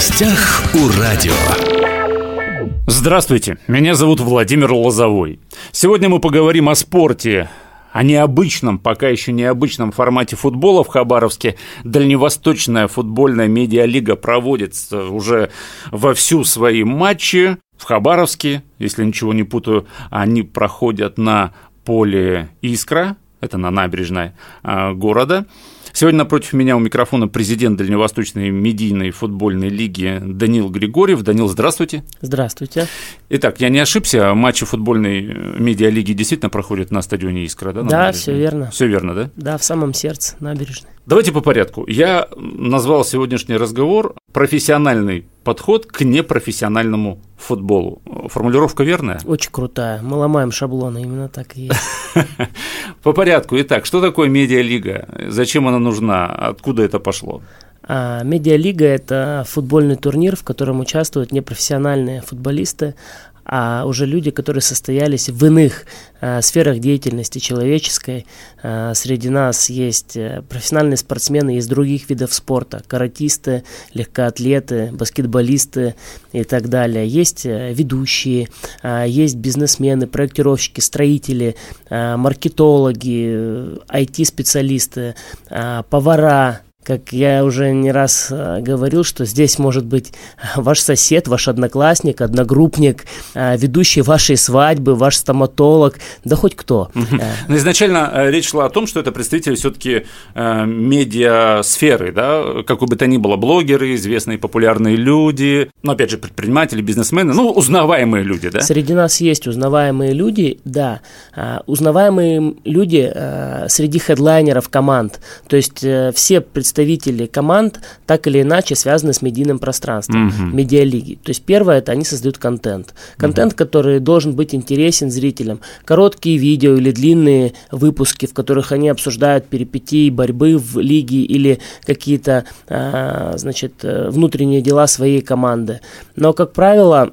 гостях у радио. Здравствуйте, меня зовут Владимир Лозовой. Сегодня мы поговорим о спорте, о необычном, пока еще необычном формате футбола в Хабаровске. Дальневосточная футбольная медиалига проводит уже во всю свои матчи в Хабаровске. Если ничего не путаю, они проходят на поле «Искра», это на набережной а, города. Сегодня напротив меня у микрофона президент Дальневосточной медийной футбольной лиги Данил Григорьев. Данил, здравствуйте. Здравствуйте. Итак, я не ошибся, матчи футбольной медиалиги действительно проходят на стадионе «Искра», да? Да, все верно. Все верно, да? Да, в самом сердце набережной. Давайте по порядку. Я назвал сегодняшний разговор «Профессиональный подход к непрофессиональному футболу». Формулировка верная? Очень крутая. Мы ломаем шаблоны, именно так и есть. По порядку. Итак, что такое медиалига? Зачем она нужна? Откуда это пошло? А, медиалига – это футбольный турнир, в котором участвуют непрофессиональные футболисты, а уже люди, которые состоялись в иных э, сферах деятельности человеческой. Э, среди нас есть э, профессиональные спортсмены из других видов спорта, каратисты, легкоатлеты, баскетболисты и так далее. Есть э, ведущие, э, есть бизнесмены, проектировщики, строители, э, маркетологи, IT-специалисты, э, повара, как я уже не раз э, говорил, что здесь может быть ваш сосед, ваш одноклассник, одногруппник, э, ведущий вашей свадьбы, ваш стоматолог, да хоть кто. Но ну, изначально э, речь шла о том, что это представители все-таки медиасферы, да, какой бы то ни было, блогеры, известные популярные люди, ну, опять же, предприниматели, бизнесмены, ну, узнаваемые люди, да? Среди нас есть узнаваемые люди, да, узнаваемые люди среди хедлайнеров команд, то есть все представители представители команд так или иначе связаны с медийным пространством, угу. медиалиги. То есть первое это они создают контент. Контент, угу. который должен быть интересен зрителям. Короткие видео или длинные выпуски, в которых они обсуждают перипетии борьбы в лиге или какие-то, а, значит, э, внутренние дела своей команды. Но, как правило,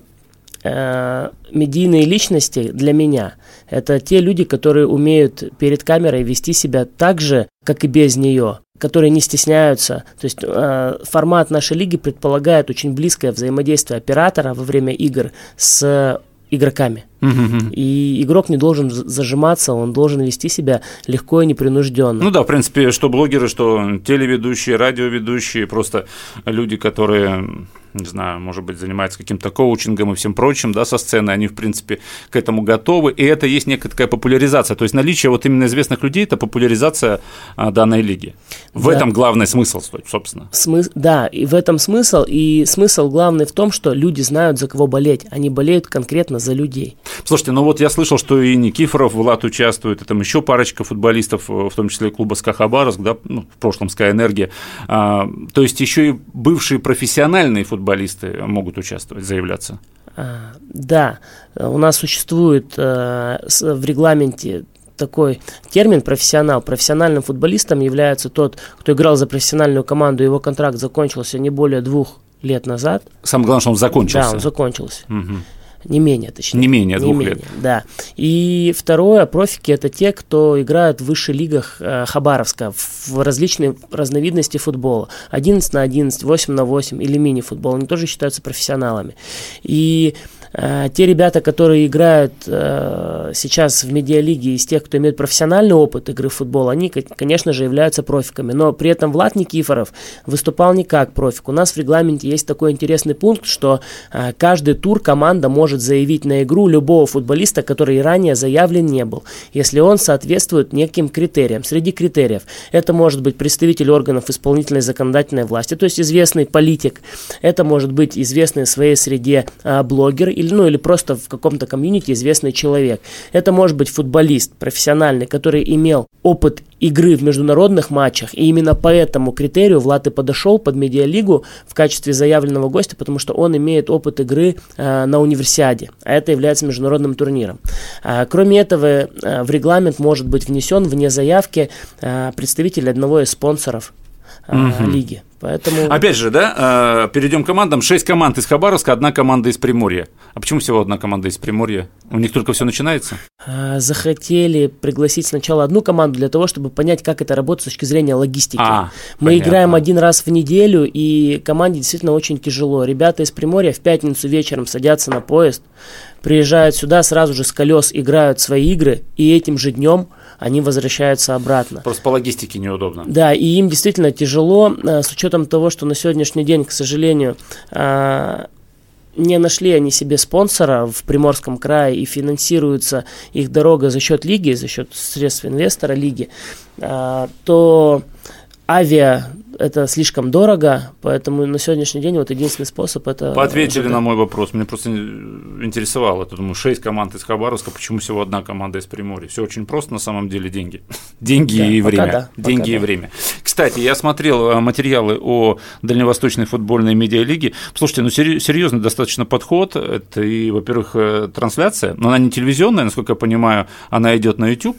э, медийные личности для меня – это те люди, которые умеют перед камерой вести себя так же, как и без нее которые не стесняются. То есть э, формат нашей лиги предполагает очень близкое взаимодействие оператора во время игр с игроками. Угу. И игрок не должен зажиматься, он должен вести себя легко и непринужденно. Ну да, в принципе, что блогеры, что телеведущие, радиоведущие, просто люди, которые, не знаю, может быть, занимаются каким-то коучингом и всем прочим, да, со сцены, они, в принципе, к этому готовы, и это есть некая такая популяризация, то есть наличие вот именно известных людей – это популяризация а, данной лиги. В да. этом главный смысл, собственно. Смы... Да, и в этом смысл, и смысл главный в том, что люди знают, за кого болеть, они болеют конкретно за людей. Слушайте, ну вот я слышал, что и Никифоров, Влад участвует, и там еще парочка футболистов, в том числе клуба СКА Хабаровск, да, ну, в прошлом СКА Энергия. А, то есть еще и бывшие профессиональные футболисты могут участвовать, заявляться. А, да, у нас существует а, в регламенте такой термин профессионал. Профессиональным футболистом является тот, кто играл за профессиональную команду, его контракт закончился не более двух лет назад. Самое главное, что он закончился. Да, он закончился. Угу. Не менее, точнее. Не менее двух не менее, лет. Да. И второе, профики – это те, кто играют в высших лигах э, Хабаровска в различные разновидности футбола. 11 на 11, 8 на 8 или мини-футбол. Они тоже считаются профессионалами. И Э, те ребята, которые играют э, сейчас в медиалиге из тех, кто имеет профессиональный опыт игры в футбол, они, конечно же, являются профиками. Но при этом Влад Никифоров выступал не как профик. У нас в регламенте есть такой интересный пункт, что э, каждый тур команда может заявить на игру любого футболиста, который ранее заявлен не был, если он соответствует неким критериям. Среди критериев это может быть представитель органов исполнительной законодательной власти, то есть известный политик, это может быть известный в своей среде блогер или или, ну, или просто в каком-то комьюнити известный человек. Это может быть футболист профессиональный, который имел опыт игры в международных матчах, и именно по этому критерию Влад и подошел под медиалигу в качестве заявленного гостя, потому что он имеет опыт игры э, на универсиаде, а это является международным турниром. А, кроме этого, э, в регламент может быть внесен вне заявки э, представитель одного из спонсоров угу. лиги. Поэтому... Опять же, да, э, перейдем к командам. Шесть команд из Хабаровска, одна команда из Приморья. А почему всего одна команда из Приморья? У них только все начинается? А, захотели пригласить сначала одну команду для того, чтобы понять, как это работает с точки зрения логистики. А, Мы понятно. играем один раз в неделю, и команде действительно очень тяжело. Ребята из Приморья в пятницу вечером садятся на поезд, приезжают сюда, сразу же с колес играют свои игры, и этим же днем они возвращаются обратно. Просто по логистике неудобно. Да, и им действительно тяжело, э, с учетом того, что на сегодняшний день, к сожалению, э, не нашли они себе спонсора в Приморском крае и финансируется их дорога за счет лиги, за счет средств инвестора лиги, э, то авиа это слишком дорого, поэтому на сегодняшний день вот единственный способ это... Ответили на мой вопрос, мне просто интересовало, это, думаю, шесть команд из Хабаровска, почему всего одна команда из Приморья? Все очень просто на самом деле деньги. Деньги да, и время. Да, деньги и да. время. Кстати, я смотрел э, материалы о Дальневосточной футбольной медиалиге. Слушайте, ну серьезный достаточно подход. Это и, во-первых, э, трансляция, но она не телевизионная, насколько я понимаю, она идет на YouTube.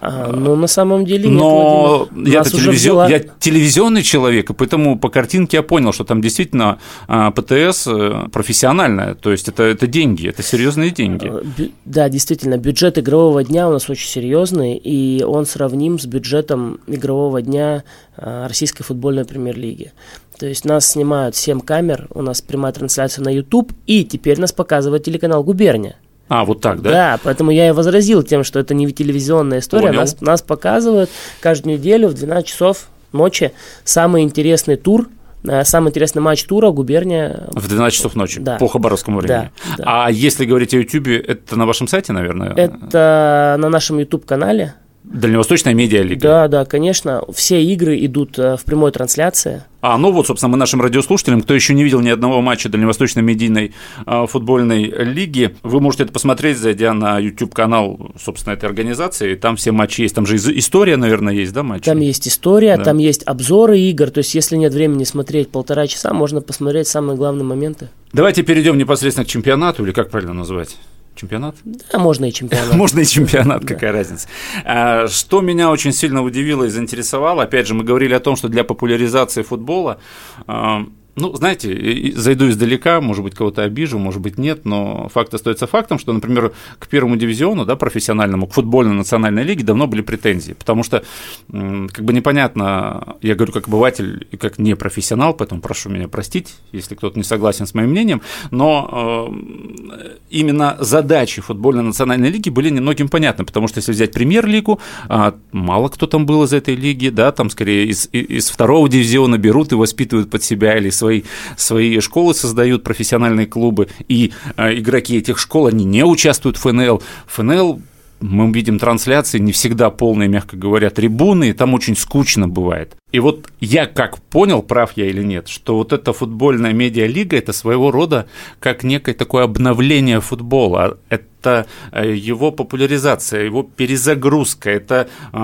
А, ну, на самом деле Но нет, я, телевизион... была... я телевизионный человек, и поэтому по картинке я понял, что там действительно а, ПТС э, профессиональная, то есть это, это деньги, это серьезные деньги. А. Да, действительно, бюджет игрового дня у нас очень серьезный, и он сравним с бюджетом игрового дня Российской футбольной премьер-лиги. То есть нас снимают 7 камер, у нас прямая трансляция на YouTube, и теперь нас показывает телеканал «Губерния». А, вот так, да? Да, поэтому я и возразил тем, что это не телевизионная история. Нас, нас показывают каждую неделю в 12 часов ночи самый интересный тур э, Самый интересный матч тура губерния. В 12 часов ночи, да. по хабаровскому времени. Да, да. А если говорить о YouTube, это на вашем сайте, наверное? Это на нашем YouTube-канале. Дальневосточная медиалига. Да, да, конечно. Все игры идут э, в прямой трансляции. А, ну вот, собственно, мы нашим радиослушателям, кто еще не видел ни одного матча Дальневосточной медийной э, футбольной лиги, вы можете это посмотреть, зайдя на YouTube-канал, собственно, этой организации. Там все матчи есть. Там же история, наверное, есть, да, матчи? Там есть история, да. там есть обзоры игр. То есть, если нет времени смотреть полтора часа, можно посмотреть самые главные моменты. Давайте перейдем непосредственно к чемпионату, или как правильно называть? Чемпионат? Да, можно и чемпионат. можно и чемпионат, какая разница. А, что меня очень сильно удивило и заинтересовало, опять же, мы говорили о том, что для популяризации футбола а, ну, знаете, зайду издалека, может быть, кого-то обижу, может быть, нет, но факт остается фактом, что, например, к первому дивизиону, да, профессиональному, к футбольной национальной лиге давно были претензии, потому что, как бы непонятно, я говорю как обыватель и как непрофессионал, поэтому прошу меня простить, если кто-то не согласен с моим мнением, но э, именно задачи футбольной национальной лиги были немногим понятны, потому что если взять премьер-лигу, э, мало кто там был из этой лиги, да, там скорее из, из второго дивизиона берут и воспитывают под себя или свои свои, свои школы создают, профессиональные клубы, и э, игроки этих школ, они не участвуют в ФНЛ. ФНЛ мы видим трансляции, не всегда полные, мягко говоря, трибуны, и там очень скучно бывает. И вот я как понял, прав я или нет, что вот эта футбольная медиалига – это своего рода как некое такое обновление футбола. Это э, его популяризация, его перезагрузка, это э,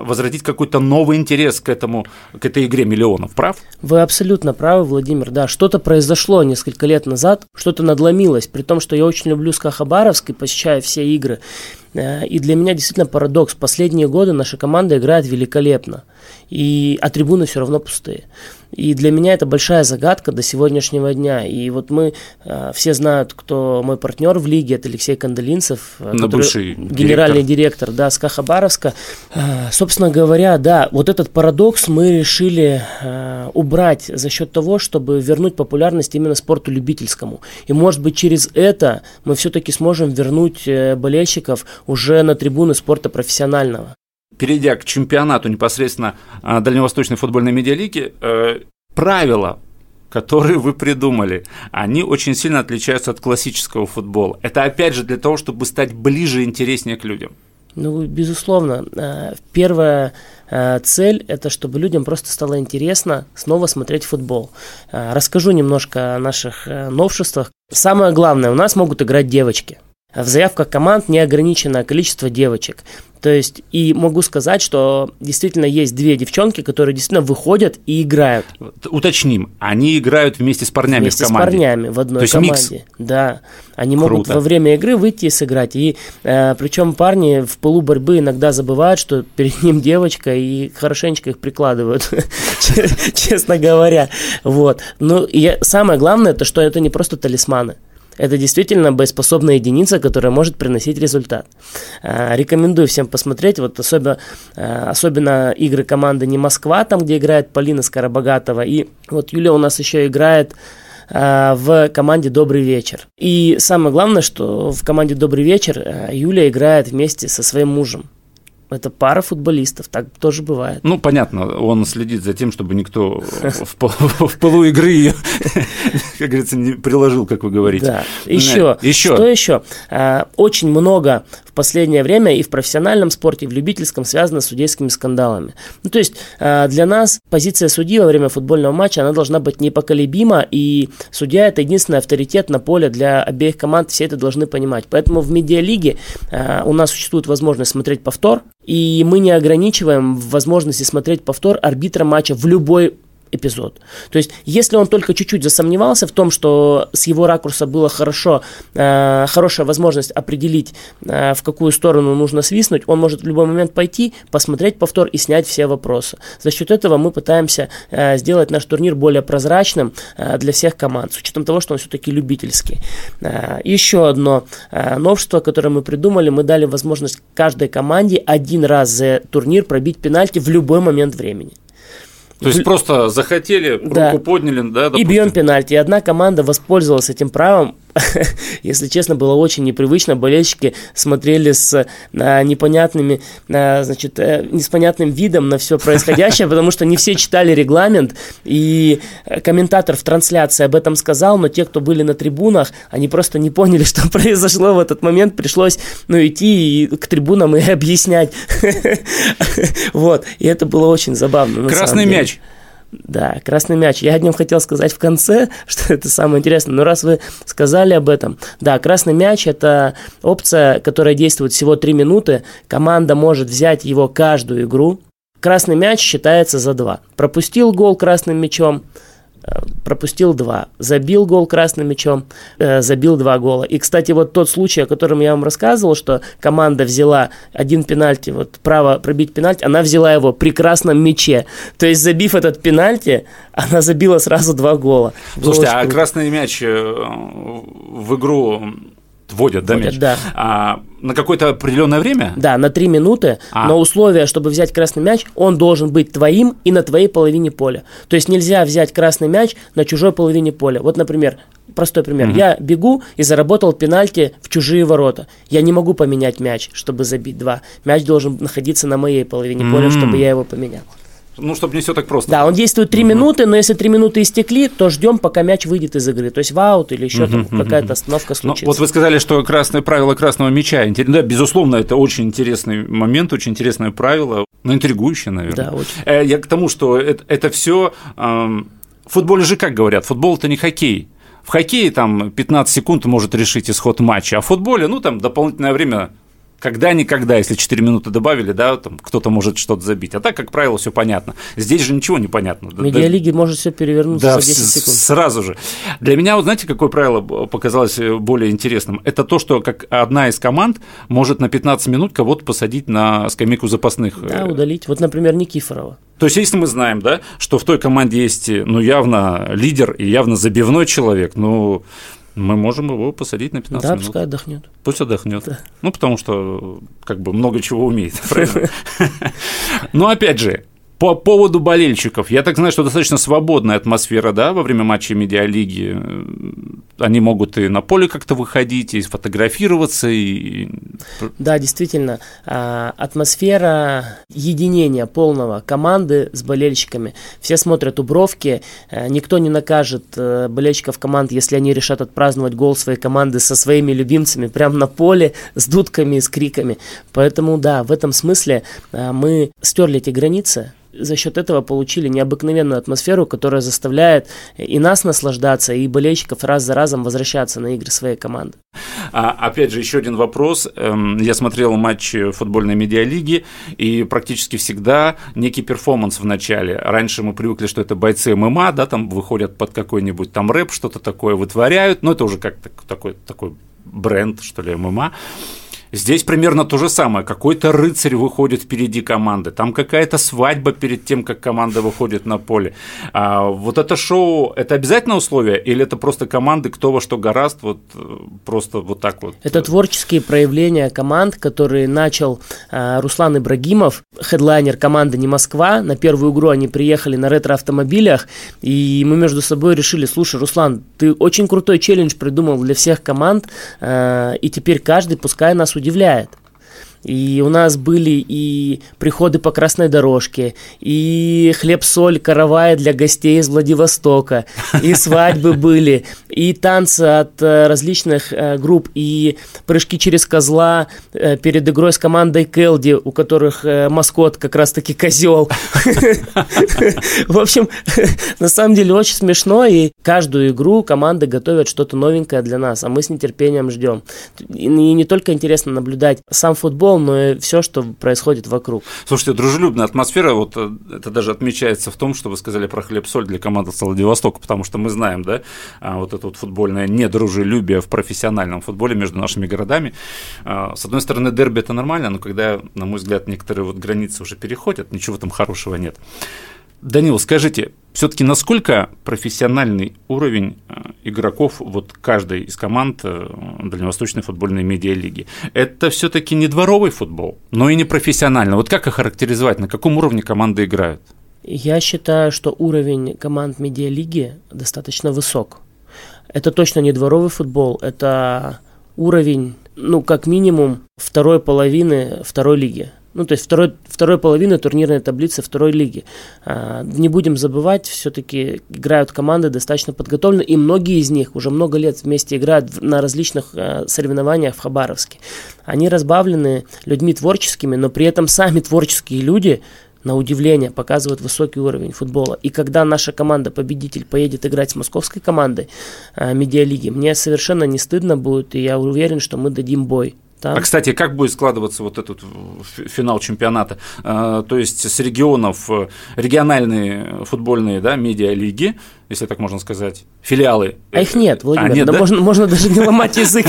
возродить какой-то новый интерес к, этому, к этой игре миллионов, прав? Вы абсолютно правы, Владимир, да. Что-то произошло несколько лет назад, что-то надломилось, при том, что я очень люблю СКА Хабаровск и посещаю все игры. Э, и для меня действительно парадокс. Последние годы наша команда играет великолепно и, а трибуны все равно пустые. И для меня это большая загадка до сегодняшнего дня. И вот мы, э, все знают, кто мой партнер в лиге, это Алексей Кандалинцев, э, бывший генеральный директор, директор да, СКА Хабаровска. Э, собственно говоря, да, вот этот парадокс мы решили убрать за счет того, чтобы вернуть популярность именно спорту любительскому. И может быть через это мы все-таки сможем вернуть болельщиков уже на трибуны спорта профессионального перейдя к чемпионату непосредственно а, Дальневосточной футбольной медиалиги, э, правила которые вы придумали, они очень сильно отличаются от классического футбола. Это опять же для того, чтобы стать ближе и интереснее к людям. Ну, безусловно. Э, первая э, цель – это чтобы людям просто стало интересно снова смотреть футбол. Расскажу немножко о наших новшествах. Самое главное, у нас могут играть девочки – в заявках команд неограниченное количество девочек. То есть, и могу сказать, что действительно есть две девчонки, которые действительно выходят и играют. Уточним, они играют вместе с парнями вместе в команде? с парнями в одной То есть команде. микс? Да, они Круто. могут во время игры выйти и сыграть. И э, причем парни в полу борьбы иногда забывают, что перед ним девочка, и хорошенечко их прикладывают, честно говоря. Вот. Ну, и самое главное, то, что это не просто талисманы. Это действительно боеспособная единица, которая может приносить результат. А, Рекомендую всем посмотреть, вот особенно, а, особенно игры команды не Москва, там, где играет Полина Скоробогатова, и вот Юля у нас еще играет а, в команде «Добрый вечер». И самое главное, что в команде «Добрый вечер» Юля играет вместе со своим мужем. Это пара футболистов, так тоже бывает. Ну, понятно, он следит за тем, чтобы никто в, пол- в полу игры ее, как говорится, не приложил, как вы говорите. Да. Еще. Еще. Что еще? А, Очень много в последнее время и в профессиональном спорте, и в любительском связано с судейскими скандалами. Ну, то есть а, для нас позиция судьи во время футбольного матча, она должна быть непоколебима, и судья это единственный авторитет на поле для обеих команд, все это должны понимать. Поэтому в медиалиге а, у нас существует возможность смотреть повтор, и мы не ограничиваем возможности смотреть повтор арбитра матча в любой эпизод. То есть, если он только чуть-чуть засомневался в том, что с его ракурса было хорошо, э, хорошая возможность определить, э, в какую сторону нужно свистнуть, он может в любой момент пойти, посмотреть повтор и снять все вопросы. За счет этого мы пытаемся э, сделать наш турнир более прозрачным э, для всех команд, с учетом того, что он все-таки любительский. Э, еще одно э, новшество, которое мы придумали, мы дали возможность каждой команде один раз за турнир пробить пенальти в любой момент времени. То есть просто захотели, Да. руку подняли, да, И допустим. бьем пенальти. И одна команда воспользовалась этим правом. Если честно, было очень непривычно. Болельщики смотрели с а, непонятными, а, значит, э, непонятным видом на все происходящее, потому что не все читали регламент. И э, комментатор в трансляции об этом сказал, но те, кто были на трибунах, они просто не поняли, что произошло в этот момент. Пришлось ну, идти и к трибунам и объяснять. Вот. И это было очень забавно. Красный мяч. Да, красный мяч. Я о нем хотел сказать в конце, что это самое интересное. Но раз вы сказали об этом, да, красный мяч это опция, которая действует всего 3 минуты. Команда может взять его каждую игру. Красный мяч считается за 2. Пропустил гол красным мячом, пропустил 2. Забил гол красным мячом, э, забил 2 гола. И, кстати, вот тот случай, о котором я вам рассказывал, что команда взяла один пенальти, вот право пробить пенальти, она взяла его при красном мяче. То есть, забив этот пенальти, она забила сразу 2 гола. Было Слушайте, очень а круто. красный мяч э, в игру вводят, да, Вводят, мяч? да. А, на какое-то определенное время? Да, на 3 минуты, А. но условие, чтобы взять красный мяч, он должен быть твоим и на твоей половине поля. То есть нельзя взять красный мяч на чужой половине поля. Вот, например, простой пример. Я бегу и заработал пенальти в чужие ворота. Я не могу поменять мяч, чтобы забить два. Мяч должен находиться на моей половине поля, чтобы я его поменял. Ну, чтобы не все так просто. Да, он действует 3 минуты, но если 3 минуты истекли, то ждем, пока мяч выйдет из игры. То есть в аут или еще там какая-то остановка Ну, случится. вот вы сказали, что красное правило красного мяча. Интер- Да, безусловно, это очень интересный момент, очень интересное правило, но интригующее, наверное. Да, очень. Э, Я к тому, что это, все... В футболе же как говорят, футбол – это не хоккей. В хоккее там 15 секунд может решить исход матча, а в футболе, ну, там дополнительное время когда-никогда, если 4 минуты добавили, да, там кто-то может что-то забить. А так, как правило, все понятно. Здесь же ничего не понятно. В медиалиге может все перевернуться Да, за 10 с- секунд. сразу же. Для меня, вот знаете, какое правило показалось э, более интересным? Это то, что как одна из команд может на 15 минут кого-то посадить на скамейку запасных. Да, Э, удалить. Вот, например, Никифорова. То есть, если мы знаем, да, что в той команде есть, э, ну, явно лидер и явно забивной человек, ну, мы можем его посадить на 15 да, минут. пускай отдохнет. Пусть отдохнет. Ну, потому что как бы много чего умеет. правильно? Но опять же, по поводу болельщиков, я так знаю, что достаточно свободная атмосфера, да, во время матчей медиалиги. Они могут и на поле как-то выходить, и сфотографироваться, и... Да, действительно, а, атмосфера единения полного команды с болельщиками. Все смотрят у бровки, а, никто не накажет э, болельщиков команд, если они решат отпраздновать гол своей команды со своими любимцами прямо на поле с дудками, с криками. Поэтому, да, в этом смысле а, мы стерли эти границы, за счет этого получили необыкновенную атмосферу, которая заставляет и нас наслаждаться, и болельщиков раз за разом возвращаться на игры своей команды. А, опять же, еще один вопрос. Эм, я смотрел матч футбольной медиалиги, и практически всегда некий перформанс в начале. Раньше мы привыкли, что это бойцы ММА, да, там выходят под какой-нибудь там рэп, что-то такое вытворяют, но это уже как такой, такой бренд, что ли, ММА. Здесь примерно то же самое. Какой-то рыцарь выходит впереди команды, там какая-то свадьба перед тем, как команда выходит на поле. А вот это шоу – это обязательное условие или это просто команды, кто во что гораст, вот э, просто вот так вот? Это творческие проявления команд, которые начал э, Руслан Ибрагимов, хедлайнер команды «Не Москва». На первую игру они приехали на ретро-автомобилях, и мы между собой решили, слушай, Руслан, ты очень крутой челлендж придумал для всех команд, э, и теперь каждый пускай нас удивляет. И у нас были и приходы по красной дорожке, и хлеб-соль каравая для гостей из Владивостока, и свадьбы были, и танцы от э, различных э, групп, и прыжки через козла э, перед игрой с командой Келди, у которых маскот как раз-таки козел. В общем, на самом деле очень смешно, и каждую игру команды готовят что-то новенькое для нас, а мы с нетерпением ждем. И не только интересно наблюдать сам футбол, футбол, но и все, что происходит вокруг. Слушайте, дружелюбная атмосфера, вот э, это даже отмечается в том, что вы сказали про хлеб-соль для команды с Владивостока, потому что мы знаем, да, а, вот это вот футбольное недружелюбие в профессиональном футболе между нашими городами. А, с одной стороны, дерби это нормально, но когда, на мой взгляд, некоторые вот границы уже переходят, ничего там хорошего нет. Данил, скажите, все-таки насколько профессиональный уровень э, игроков вот каждой из команд э, Дальневосточной футбольной медиалиги? Это все-таки не дворовый футбол, но и не профессиональный. Вот как охарактеризовать, на каком уровне команды играют? Я считаю, что уровень команд медиалиги достаточно высок. Это точно не дворовый футбол, это уровень, ну, как минимум, второй половины второй лиги. Ну, то есть второй, второй половины турнирной таблицы второй лиги. А, не будем забывать, все-таки играют команды достаточно подготовлены, и многие из них уже много лет вместе играют на различных а, соревнованиях в Хабаровске. Они разбавлены людьми творческими, но при этом сами творческие люди на удивление, показывают высокий уровень футбола. И когда наша команда-победитель поедет играть с московской командой э, медиалиги, мне совершенно не стыдно будет, и я уверен, что мы дадим бой. Там. А, кстати, как будет складываться вот этот финал чемпионата? А, то есть с регионов э, региональные футбольные да, медиалиги, если так можно сказать, филиалы. А их нет, Владимир, а, нет, да, да? Можно, можно даже не ломать язык.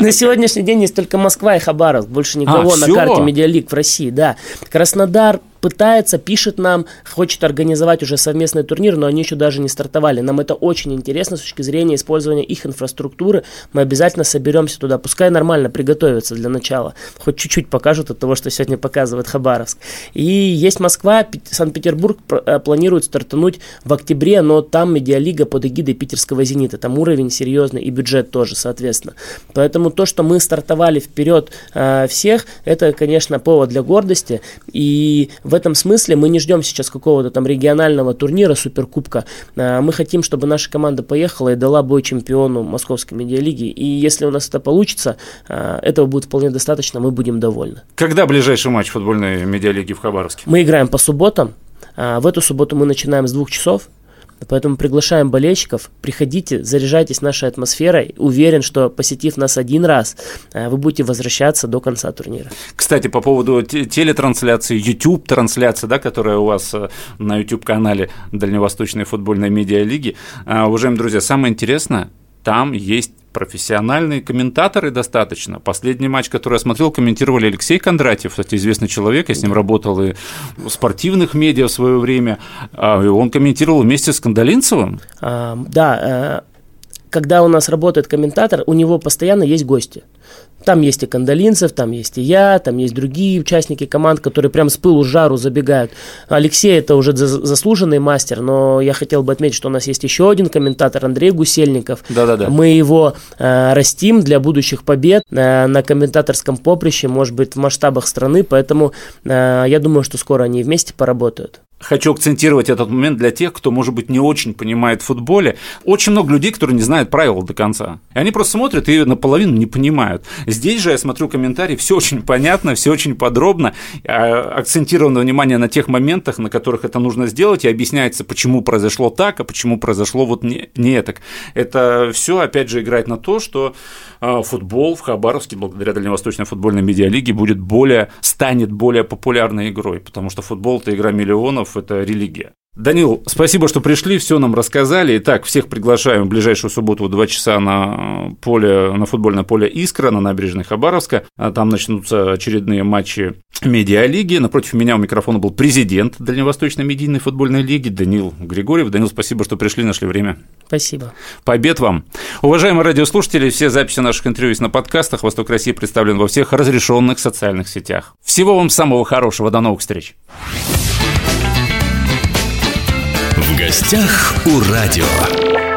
На сегодняшний день есть только Москва и Хабаровск, больше а, никого на карте медиалиг в России, да. Краснодар, пытается, пишет нам, хочет организовать уже совместный турнир, но они еще даже не стартовали. Нам это очень интересно с точки зрения использования их инфраструктуры. Мы обязательно соберемся туда. Пускай нормально приготовятся для начала. Хоть чуть-чуть покажут от того, что сегодня показывает Хабаровск. И есть Москва, Санкт-Петербург э, планирует стартануть в октябре, но там медиалига под эгидой питерского «Зенита». Там уровень серьезный и бюджет тоже, соответственно. Поэтому то, что мы стартовали вперед э, всех, это, конечно, повод для гордости. И в этом смысле мы не ждем сейчас какого-то там регионального турнира, суперкубка. А, мы хотим, чтобы наша команда поехала и дала бой чемпиону Московской медиалиги. И если у нас это получится, а, этого будет вполне достаточно, мы будем довольны. Когда ближайший матч футбольной медиалиги в Хабаровске? Мы играем по субботам. А, в эту субботу мы начинаем с двух часов. Поэтому приглашаем болельщиков, приходите, заряжайтесь нашей атмосферой. Уверен, что посетив нас один раз, э, вы будете возвращаться до конца турнира. Кстати, по поводу телетрансляции, YouTube-трансляции, да, которая у вас э, на YouTube-канале Дальневосточной футбольной медиалиги. Э, уважаемые друзья, самое интересное, там есть профессиональные комментаторы достаточно. Последний матч, который я смотрел, комментировали Алексей Кондратьев, кстати, известный человек, я с ним работал и в спортивных медиа в свое время. А, он комментировал вместе с Кандалинцевым. А, да, когда у нас работает комментатор, у него постоянно есть гости. Там есть и Кандалинцев, там есть и я, там есть другие участники команд, которые прям с пылу жару забегают. Алексей это уже заслуженный мастер, но я хотел бы отметить, что у нас есть еще один комментатор, Андрей Гусельников. Да-да-да. Мы его э, растим для будущих побед э, на комментаторском поприще, может быть, в масштабах страны, поэтому э, я думаю, что скоро они вместе поработают. Хочу акцентировать этот момент для тех, кто, может быть, не очень понимает в футболе. Очень много людей, которые не знают правил до конца. И они просто смотрят и наполовину не понимают. Здесь же я смотрю комментарии, все очень понятно, все очень подробно, а, акцентировано внимание на тех моментах, на которых это нужно сделать, и объясняется, почему произошло так, а почему произошло вот не, не так. Это все, опять же, играет на то, что а, футбол в Хабаровске, благодаря Дальневосточной футбольной медиалиге, будет более, станет более популярной игрой, потому что футбол – это игра миллионов, это религия. Данил, спасибо, что пришли, все нам рассказали. Итак, всех приглашаем в ближайшую субботу в 2 часа на поле, на футбольное поле «Искра» на набережной Хабаровска. А там начнутся очередные матчи медиалиги. Напротив меня у микрофона был президент Дальневосточной медийной футбольной лиги Данил Григорьев. Данил, спасибо, что пришли, нашли время. Спасибо. Побед вам. Уважаемые радиослушатели, все записи наших интервью есть на подкастах. «Восток России» представлен во всех разрешенных социальных сетях. Всего вам самого хорошего. До новых встреч. Гостях у радио.